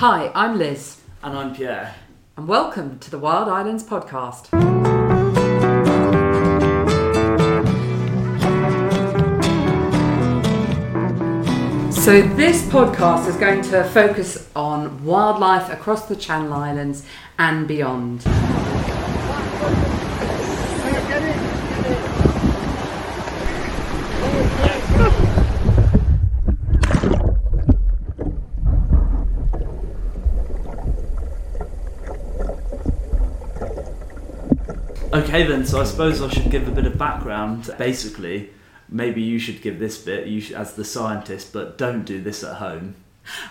Hi, I'm Liz, And I'm Pierre. and welcome to the Wild Islands podcast. So, this podcast is going to focus on wildlife across the Channel Islands and beyond. Okay, then, so I suppose I should give a bit of background. Basically, maybe you should give this bit you should, as the scientist, but don't do this at home.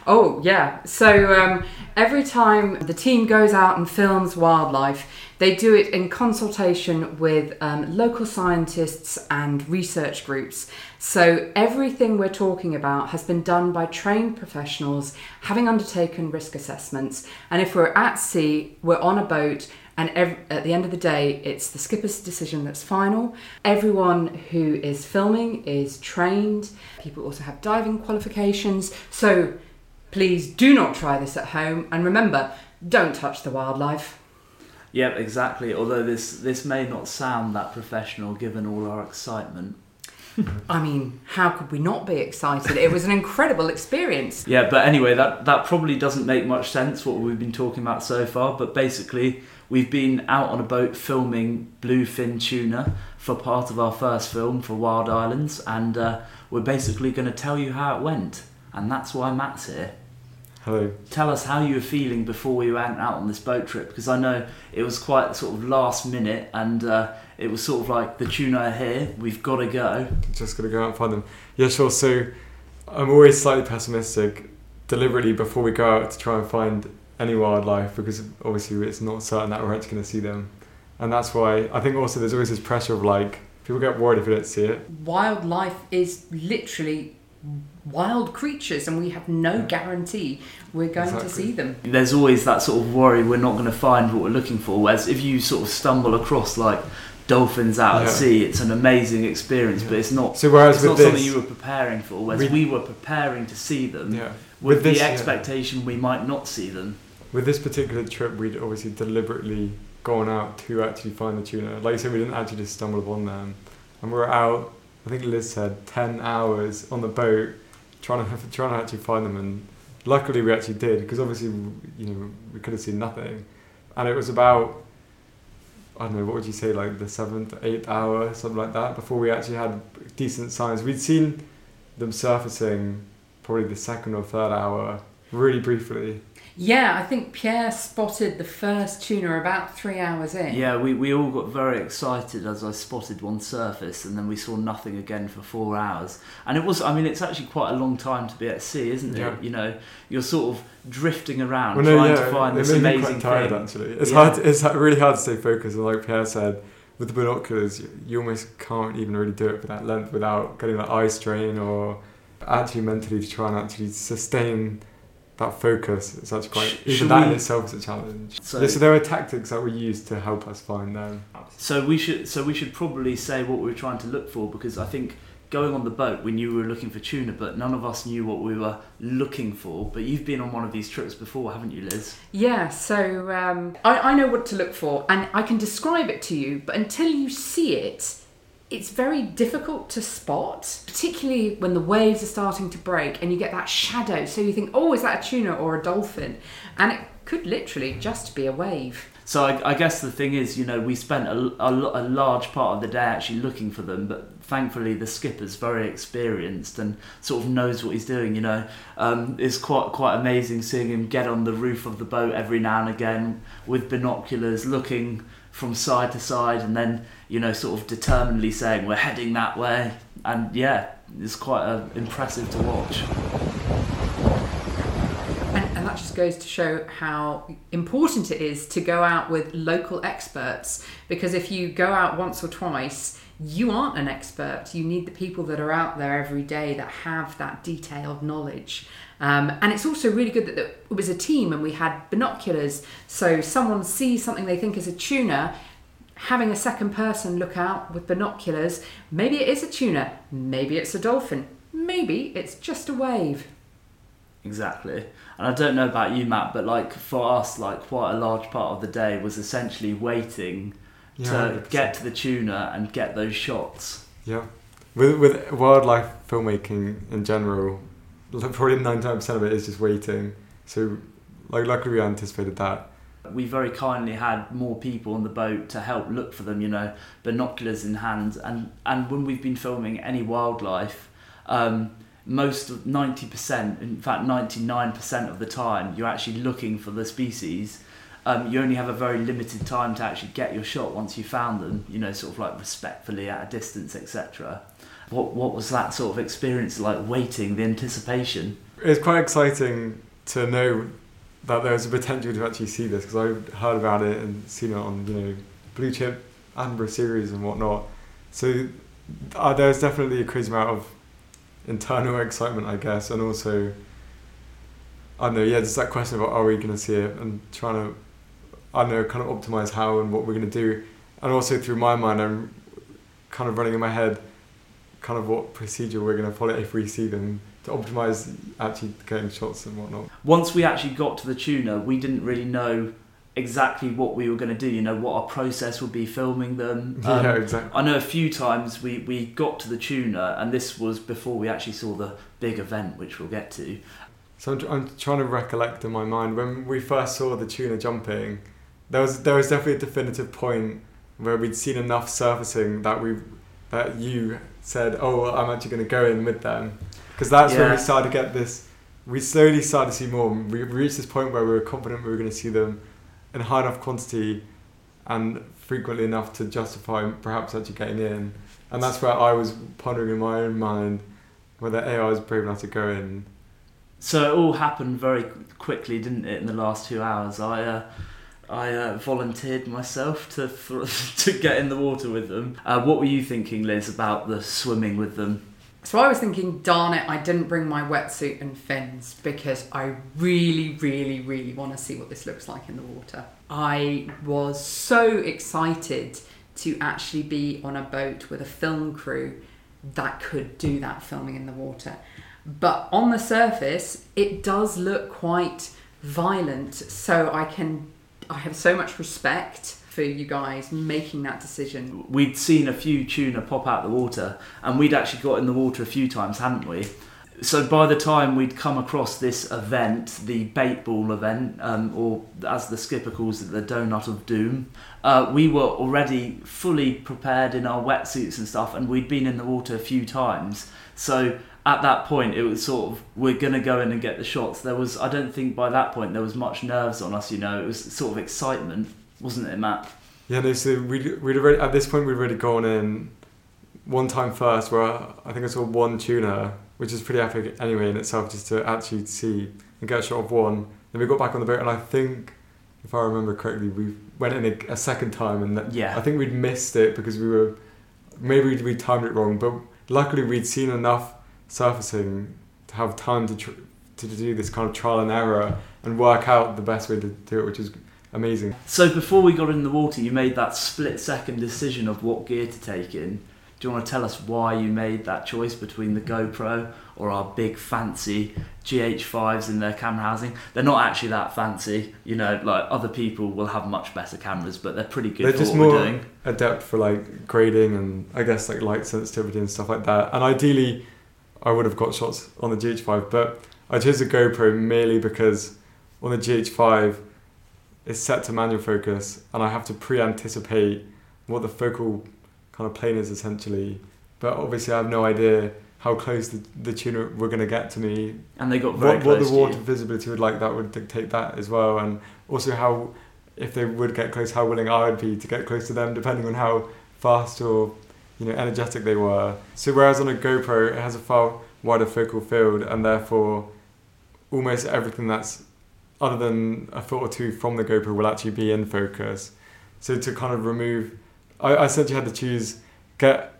Oh, yeah. So um, every time the team goes out and films wildlife, they do it in consultation with um, local scientists and research groups. So everything we're talking about has been done by trained professionals having undertaken risk assessments. And if we're at sea, we're on a boat, and ev- at the end of the day, it's the skipper's decision that's final. Everyone who is filming is trained. People also have diving qualifications. So please do not try this at home. And remember, don't touch the wildlife. Yep, exactly. Although this this may not sound that professional given all our excitement. I mean, how could we not be excited? It was an incredible experience. Yeah, but anyway, that that probably doesn't make much sense what we've been talking about so far. But basically, we've been out on a boat filming bluefin tuna for part of our first film for Wild Islands, and uh, we're basically going to tell you how it went, and that's why Matt's here. Hello. Tell us how you were feeling before we went out on this boat trip, because I know it was quite sort of last minute, and uh, it was sort of like the tuna are here, we've got to go. Just gonna go out and find them. Yeah, sure. So I'm always slightly pessimistic, deliberately before we go out to try and find any wildlife because obviously it's not certain that we're actually gonna see them, and that's why I think also there's always this pressure of like people get worried if they don't see it. Wildlife is literally wild creatures, and we have no guarantee we're going to see them. there's always that sort of worry we're not going to find what we're looking for. Whereas if you sort of stumble across like dolphins out at sea, it's an amazing experience, but it's not. So whereas It's with not this, something you were preparing for. Whereas We- we, were preparing to see them yeah, with, with this the yeah. expectation we might not see them. With this particular trip, we'd obviously deliberately gone out to actually find the tuna. Like you said, we didn't actually just stumble upon them, and we were out. I think Liz said ten hours on the boat trying to trying to actually find them, and luckily we actually did because obviously you know we could have seen nothing, and it was about I don't know what would you say like the seventh, eighth hour, something like that before we actually had decent signs. We'd seen them surfacing probably the second or third hour, really briefly. Yeah, I think Pierre spotted the first tuna about three hours in. Yeah, we, we all got very excited as I spotted one surface, and then we saw nothing again for four hours. And it was, I mean, it's actually quite a long time to be at sea, isn't it? Yeah. You know, you're sort of drifting around Well, no, trying yeah, to find it this made me amazing quite tired thing. actually. It's Yeah. hard. It's really hard to stay focused, and like Pierre said, with the binoculars, you, you almost can't even really do it for that length without getting that eye strain or actually mentally to try and actually sustain that focus. It's actually quite Sh- even should that in itself is a challenge. So- Yeah, so there are tactics that we use to help us find them. So we should so we should probably say what we were trying to look for because I think going on the boat we knew we were looking for tuna, but none of us knew what we were looking for. But you've been on one of these trips before, haven't you, Liz? Yeah, so um, I, I know what to look for and I can describe it to you, but until you see it, it's very difficult to spot, particularly when the waves are starting to break and you get that shadow. So you think, oh, is that a tuna or a dolphin? And it could literally just be a wave. So I, I guess the thing is, you know, we spent a, a, a large part of the day actually looking for them, but thankfully the skipper's very experienced and sort of knows what he's doing. You know, um, it's quite quite amazing seeing him get on the roof of the boat every now and again with binoculars, looking from side to side, and then you know, sort of determinedly saying we're heading that way. And yeah, it's quite uh, impressive to watch. And, and that just goes to show how important it is to go out with local experts because if you go out once or twice, you aren't an expert. You need the people that are out there every day that have that detailed knowledge. Um, and it's also really good that it was a team and we had binoculars. So someone sees something they think is a tuna, having a second person look out with binoculars. Maybe it is a tuna, maybe it's a dolphin, maybe it's just a wave. Exactly. And I don't know about you, Matt, but like for us, like quite a large part of the day was essentially waiting Yeah, to 100%. get to the tuna and get those shots. Yeah, with with wildlife filmmaking in general, probably ninety nine percent of it is just waiting. So, like, luckily we anticipated that. We very kindly had more people on the boat to help look for them, you know, binoculars in hand. And, and when we've been filming any wildlife, um, most of 90%, in fact 99% of the time, you're actually looking for the species. Um, you only have a very limited time to actually get your shot once you found them, you know, sort of like respectfully at a distance, etc. What, what was that sort of experience like, waiting, the anticipation? It's quite exciting to know that there was a potential to actually see this because I've heard about it and seen it on you know blue chip Attenborough series and whatnot. So uh, there was definitely a crazy amount of internal excitement, I guess, and also I know, yeah, just that question about are we going to see it and trying to I don't know, kind of optimize how and what we're going to do, and also through my mind, I'm kind of running in my head, kind of what procedure we're going to follow if we see them to optimize actually getting shots and whatnot. once we actually got to the tuna, we didn't really know exactly what we were going to do. You know, what our process would be filming them. Um, yeah, exactly. I know a few times we, we got to the tuna, and this was before we actually saw the big event, which we'll get to. So I'm, tr- I'm trying to recollect in my mind when we first saw the tuna jumping. There was there was definitely a definitive point where we'd seen enough surfacing that we that you said, "Oh, well, I'm actually going to go in with them," because that's when we started to get this. We slowly started to see more. We reached this point where we were confident we were going to see them in high enough quantity and frequently enough to justify perhaps actually getting in. And that's where I was pondering in my own mind whether AI was brave enough to go in. So it all happened very quickly, didn't it? In the last two hours, I uh, I uh, volunteered myself to to get in the water with them. Uh, what were you thinking, Liz, about the swimming with them? So I was thinking, darn it, I didn't bring my wetsuit and fins because I really, really, really want to see what this looks like in the water. I was so excited to actually be on a boat with a film crew that could do that filming in the water. But on the surface, it does look quite violent. So I can, I have so much respect for you guys making that decision. We'd seen a few tuna pop out the water, and we'd actually got in the water a few times, hadn't we? So by the time we'd come across this event, the bait ball event, um, or as the skipper calls it, the donut of doom, uh, we were already fully prepared in our wetsuits and stuff, and we'd been in the water a few times. So at that point, it was sort of we're gonna go in and get the shots. There was, I don't think by that point there was much nerves on us. You know, it was sort of excitement, wasn't it, Matt? Yeah, no, so we'd, we'd already, at this point, we'd already gone in one time first where I think I saw one tuna, which is pretty epic anyway in itself, just to actually see and get a shot of one. Then we got back on the boat, and I think, if I remember correctly, we went in a, a second time, and that, Yeah. I think we'd missed it because we were maybe we timed it wrong, but luckily we'd seen enough surfacing to have time to tr- to do this kind of trial and error and work out the best way to do it, which is amazing. So before we got in the water, you made that split second decision of what gear to take in. Do you want to tell us why you made that choice between the GoPro or our big fancy GH5s in their camera housing? They're not actually that fancy, you know. Like other people will have much better cameras, but they're pretty good They're for just what we're more doing. adept for like grading and I guess like light sensitivity and stuff like that. And ideally, I would have got shots on the GH5, but I chose the GoPro merely because on the GH5, it's set to manual focus, and I have to pre-anticipate what the focal kind of plane is essentially. But obviously, I have no idea how close the, the tuna were going to get to me. And they got very what, what close the to water visibility would like that would dictate that as well. And also how if they would get close how willing I would be to get close to them depending on how fast or you know energetic they were so whereas on a GoPro it has a far wider focal field and therefore almost everything that's other than a foot or two from the GoPro will actually be in focus so to kind of remove I, I essentially had to choose get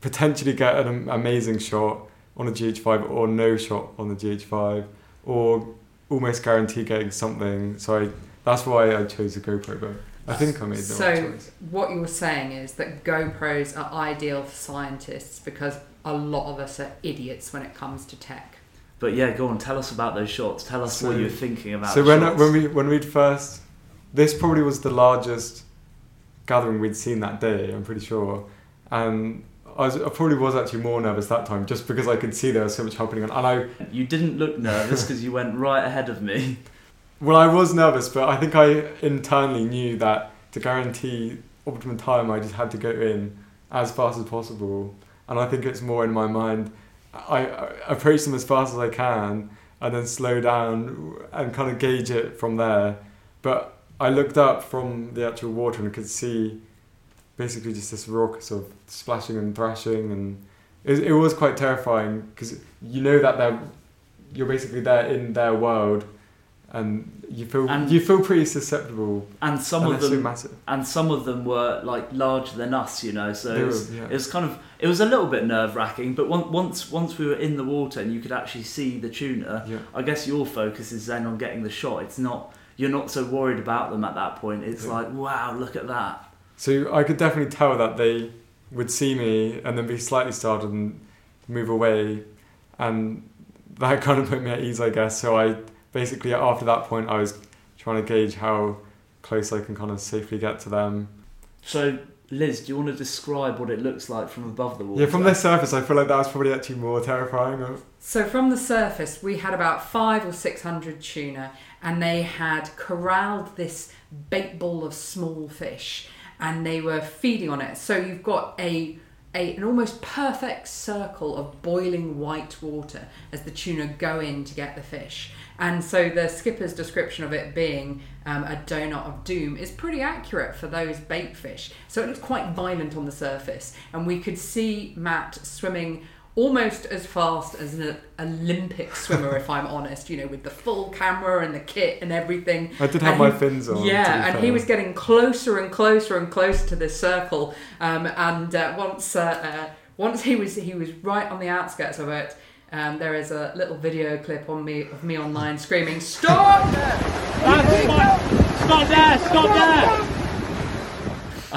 potentially get an amazing shot on a GH5 or no shot on the GH5 or almost guarantee getting something. So I, that's why I chose the GoPro, but I think I made the So- right choice. What you're saying is that GoPros are ideal for scientists because a lot of us are idiots when it comes to tech. but yeah, go on, tell us about those shots. Tell us what you were thinking about. So the when shots. when we when we'd first, this probably was the largest gathering we'd seen that day. I'm pretty sure, and I, was, I probably was actually more nervous that time just because I could see there was so much happening, and I you didn't look nervous because you went right ahead of me. well I was nervous, but I think I internally knew that to guarantee optimum time, I just had to go in as fast as possible, and I think it's more in my mind. I, I approach them as fast as I can, and then slow down and kind of gauge it from there. But I looked up from the actual water and could see basically just this raucous of splashing and thrashing, and it, it was quite terrifying because you know that they're you're basically there in their world, and you feel And- you feel pretty susceptible. And some of them, massive. and some of them were like larger than us, you know. So it were, was, yeah. it was kind of it was a little bit nerve wracking. But on- once once we were in the water and you could actually see the tuna, Yeah. I guess your focus is then on getting the shot. It's not you're not so worried about them at that point. It's Yeah. like wow, look at that. So I could definitely tell that they would see me and then be slightly startled and move away, and that kind of put me at ease, I guess. So I basically after that point I was trying to gauge how close I can kind of safely get to them. So Liz, do you want to describe what it looks like from above the water? Yeah, from the surface, I feel like that was probably actually more terrifying. Of, So from the surface, we had about five or six hundred tuna, and they had corralled this bait ball of small fish, and they were feeding on it. So you've got a, a an almost perfect circle of boiling white water as the tuna go in to get the fish. And so the skipper's description of it being um, a donut of doom is pretty accurate for those bait fish. So it looks quite violent on the surface, and we could see Matt swimming almost as fast as an Olympic swimmer, if I'm honest. You know, with the full camera and the kit and everything. I did have And my he- fins on. Yeah, be and he was getting closer and closer and closer to this circle. Um, and uh, once uh, uh, once he was he was right on the outskirts of it. Um, there is a little video clip on me of me online screaming, "Stop!" Stop there! Stop there!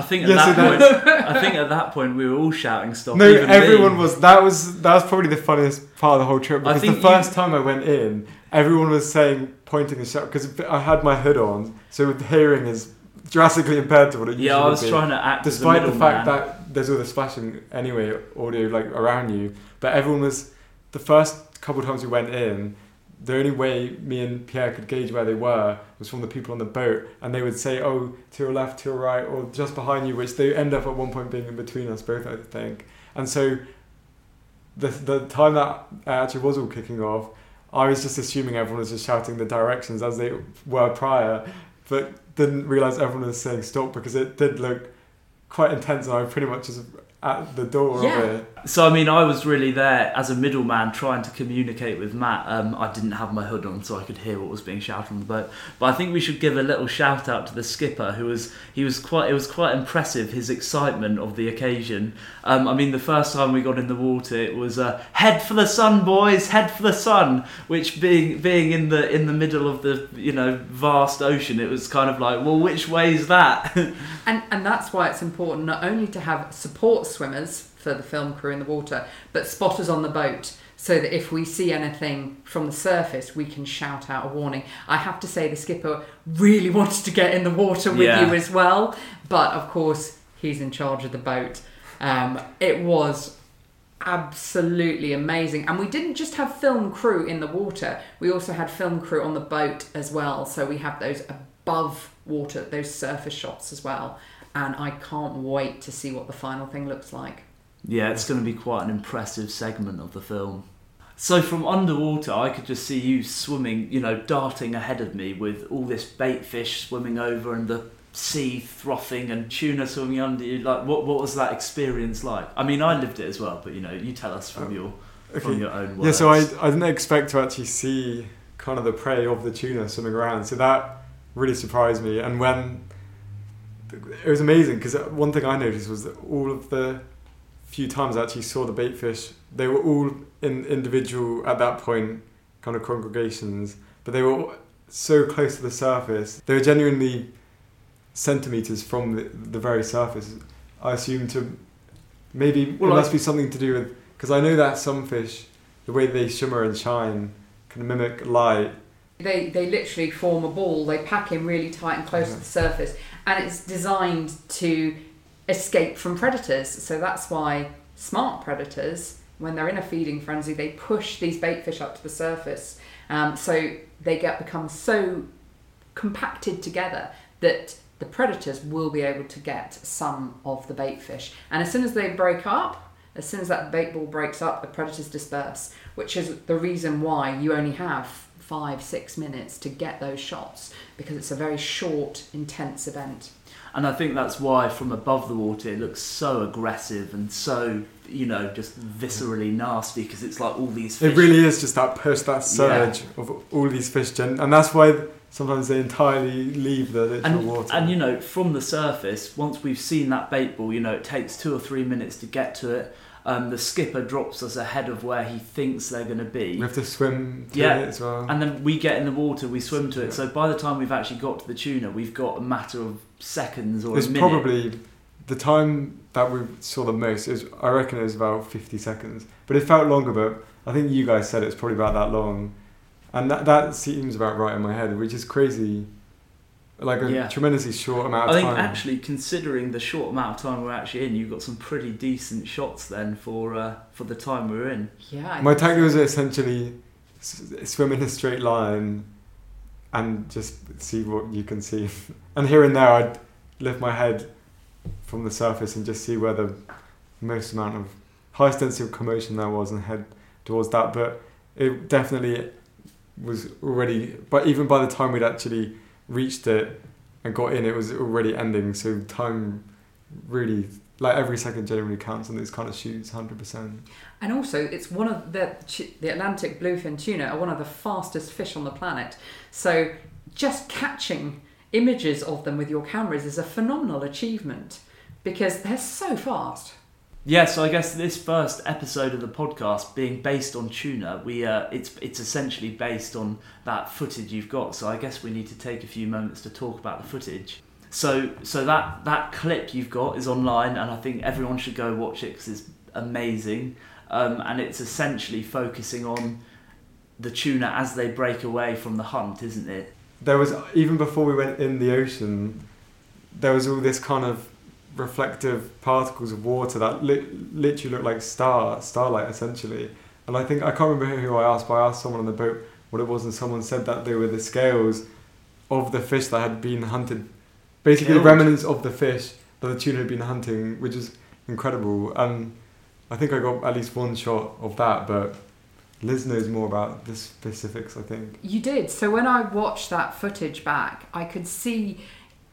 I think at Yeah, so that point, I think at that point we were all shouting stop. No, even me. everyone was. That was that was probably the funniest part of the whole trip because the first you- time I went in, everyone was saying, pointing and shouting because I had my hood on, so the hearing is drastically impaired to what it usually Yeah, I was be. trying to act Despite the fact middleman. that there's all the splashing anyway, audio like around you, but everyone was. The first couple of times we went in, the only way me and Pierre could gauge where they were was from the people on the boat, and they would say, "Oh, to your left, to your right, or just behind you," which they end up at one point being in between us both, I think. And so, the the time that uh, actually was all kicking off, I was just assuming everyone was just shouting the directions as they were prior, but didn't realize everyone was saying stop because it did look quite intense, and I pretty much just at the door Yeah. of it. So I mean, I was really there as a middleman trying to communicate with Matt. Um, I didn't have my hood on, so I could hear what was being shouted on the boat. But I think we should give a little shout out to the skipper, who was he was quite it was quite impressive his excitement of the occasion. Um, I mean, the first time we got in the water, it was uh, head for the sun, boys, head for the sun. Which being being in the in the middle of the you know vast ocean, it was kind of like, well, which way is that? And and that's why it's important not only to have support swimmers for the film crew in the water, but spotters on the boat. So that if we see anything from the surface, we can shout out a warning. I have to say, the skipper really wanted to get in the water with Yeah. you as well, but of course, he's in charge of the boat. Um, it was absolutely amazing. And we didn't just have film crew in the water, we also had film crew on the boat as well. So we have those above water, those surface shots as well. And I can't wait to see what the final thing looks like. Yeah, it's going to be quite an impressive segment of the film. So from underwater, I could just see you swimming, you know, darting ahead of me with all this bait fish swimming over and the sea frothing and tuna swimming under you. Like, what what was that experience like? I mean, I lived it as well, but you know, you tell us from Oh, your Okay. from your own words. Yeah, so I, I didn't expect to actually see kind of the prey of the tuna swimming around. So that really surprised me. And when it was amazing because uh, one thing I noticed was that all of the few times I actually saw the bait fish, they were all in individual at that point kind of congregations, but they were so close to the surface. They were genuinely centimeters from the, the very surface. I assume to maybe Well, it I- must be something to do with because I know that some fish, the way they shimmer and shine can mimic light. They, they literally form a ball. They pack in really tight and close to the surface, and it's designed to escape from predators. So that's why smart predators, when they're in a feeding frenzy, they push these bait fish up to the surface. Um, so they get become so compacted together that the predators will be able to get some of the bait fish. And as soon as they break up, as soon as that bait ball breaks up, the predators disperse, which is the reason why you only have five, six minutes to get those shots because it's a very short, intense event. And I think that's why from above the water it looks so aggressive and so, you know, just viscerally nasty because it's like all these fish. It really is just that push, that surge of all these fish, gen- and that's why sometimes they entirely leave the literal and, water. and you know, from the surface, once we've seen that bait ball, you know, it takes two or three minutes to get to it. Um, the skipper drops us ahead of where he thinks they're going to be. we have to swim through Yeah, it as well. And then we get in the water, we swim to it. So by the time we've actually got to the tuna, we've got a matter of seconds or It's a minute. probably the time that we saw the most is I reckon it was about fifty seconds, but it felt longer. But I think you guys said it's probably about that long, and that that seems about right in my head, which is crazy. Like a Yeah. tremendously short amount I of think time. actually, considering the short amount of time we're actually in, you've got some pretty decent shots then for uh, for the time we're in. Yeah. I my think so. tactic was essentially swim in a straight line and just see what you can see. and here and there, I'd lift my head from the surface and just see where the most amount of highest density of commotion there was and head towards that. But it definitely was already, but even by the time we'd actually reached it and got in, it was already ending. So time really, like every second generally counts on these kind of shoots, 100%. And also, it's one of the the Atlantic bluefin tuna are one of the fastest fish on the planet. So just catching images of them with your cameras is a phenomenal achievement because they're so fast. Yeah, so I guess this first episode of the podcast being based on tuna, we uh, it's it's essentially based on that footage you've got. So I guess we need to take a few moments to talk about the footage. So so that that clip you've got is online, and I think everyone should go watch it because it's amazing. Um, and it's essentially focusing on the tuna as they break away from the hunt, isn't it? there was even before we went in the ocean there was all this kind of reflective particles of water that li- literally looked like star starlight essentially and i think i can't remember who i asked but i asked someone on the boat what it was and someone said that they were the scales of the fish that had been hunted basically Killed. the remnants of the fish that the tuna had been hunting which is incredible and i think i got at least one shot of that but liz knows more about the specifics i think You did. So when I watched that footage back, I could see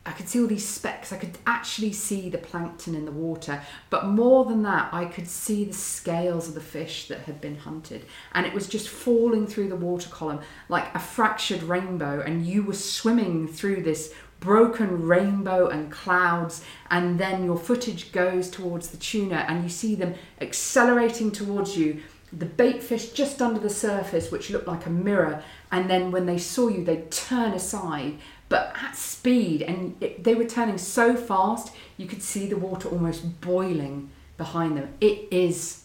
I could see all these specks. I could actually see the plankton in the water. But more than that, I could see the scales of the fish that had been hunted. And it was just falling through the water column like a fractured rainbow. And you were swimming through this broken rainbow and clouds. And then your footage goes towards the tuna and you see them accelerating towards you the bait fish just under the surface, which looked like a mirror, and then when they saw you, they'd turn aside, but at speed, and it, they were turning so fast, you could see the water almost boiling behind them. It is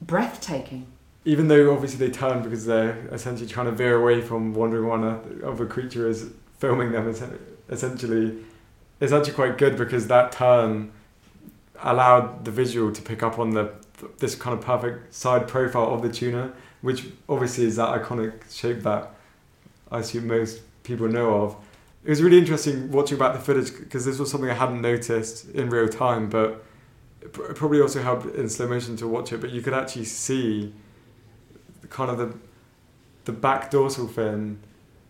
breathtaking. even though obviously they turn because they're essentially trying to veer away from wondering one uh, other creature is filming them essentially it's actually quite good because that turn allowed the visual to pick up on the this kind of perfect side profile of the tuna which obviously is that iconic shape that I assume most people know of it was really interesting watching back the footage because this was something I hadn't noticed in real time but it probably also helped in slow motion to watch it but you could actually see kind of the the back dorsal fin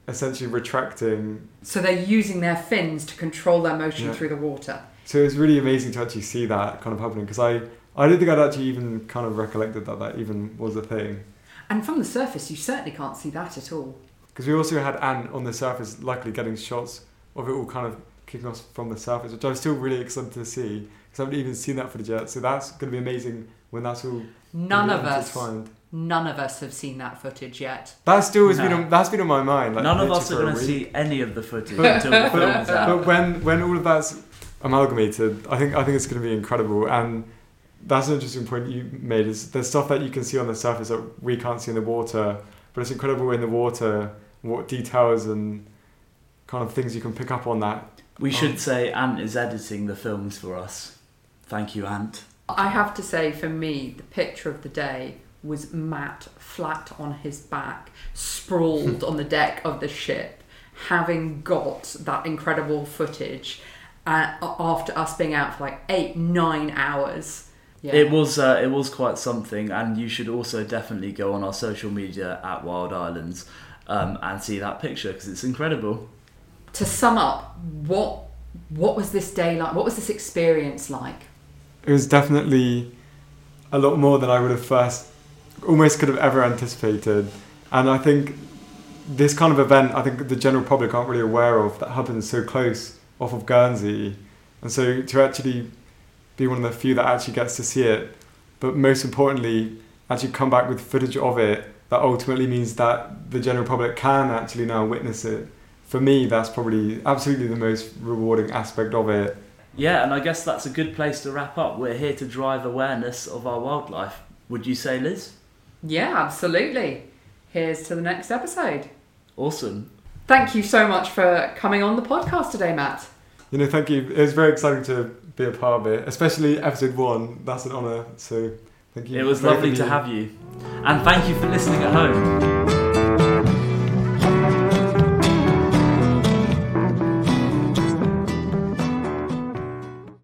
essentially retracting. So they're using their fins to control their motion Yeah. through the water. So it was really amazing to actually see that kind of happening because I I don't think I'd actually even kind of recollected that that even was a thing. And from the surface, you certainly can't see that at all. Because we also had Ant on the surface, luckily getting shots of it all kind of kicking off from the surface, which I'm still really excited to see because I haven't even seen that footage yet. So that's going to be amazing when that's all None of us, intertwined. none of us have seen that footage yet. That still has been on, that's been on my mind. Like, None of us are for going to see any of the footage But- until the but, film's out. but when when all of that's amalgamated, I think I think it's going to be incredible. And that's an interesting point you made. Is there's stuff that you can see on the surface that we can't see in the water, but it's incredible in the water what details and kind of things you can pick up on that. We Um, should say Ant is editing the films for us. Thank you, Ant. I have to say, for me, the picture of the day was Matt flat on his back, sprawled on the deck of the ship, having got that incredible footage uh, after us being out for like eight, nine hours. Yeah. It was uh, it was quite something, and you should also definitely go on our social media at Wild Islands um, and see that picture because it's incredible. to sum up, what what was this day like? What was this experience like? It was definitely a lot more than I would have first, almost could have ever anticipated. And I think this kind of event, I think the general public aren't really aware of that happens so close off of Guernsey. And so to actually be one of the few that actually gets to see it, but most importantly, actually come back with footage of it that ultimately means that the general public can actually now witness it. For me, that's probably absolutely the most rewarding aspect of it. Yeah, and I guess that's a good place to wrap up. We're here to drive awareness of our wildlife. Would you say, Liz? Yeah, absolutely. Here's to the next episode. Awesome. Thank you so much for coming on the podcast today, Matt. You know, thank you. It was very exciting to be a part of it, especially episode one. That's an honour. So, thank you. It was lovely to have you. And thank you for listening at home.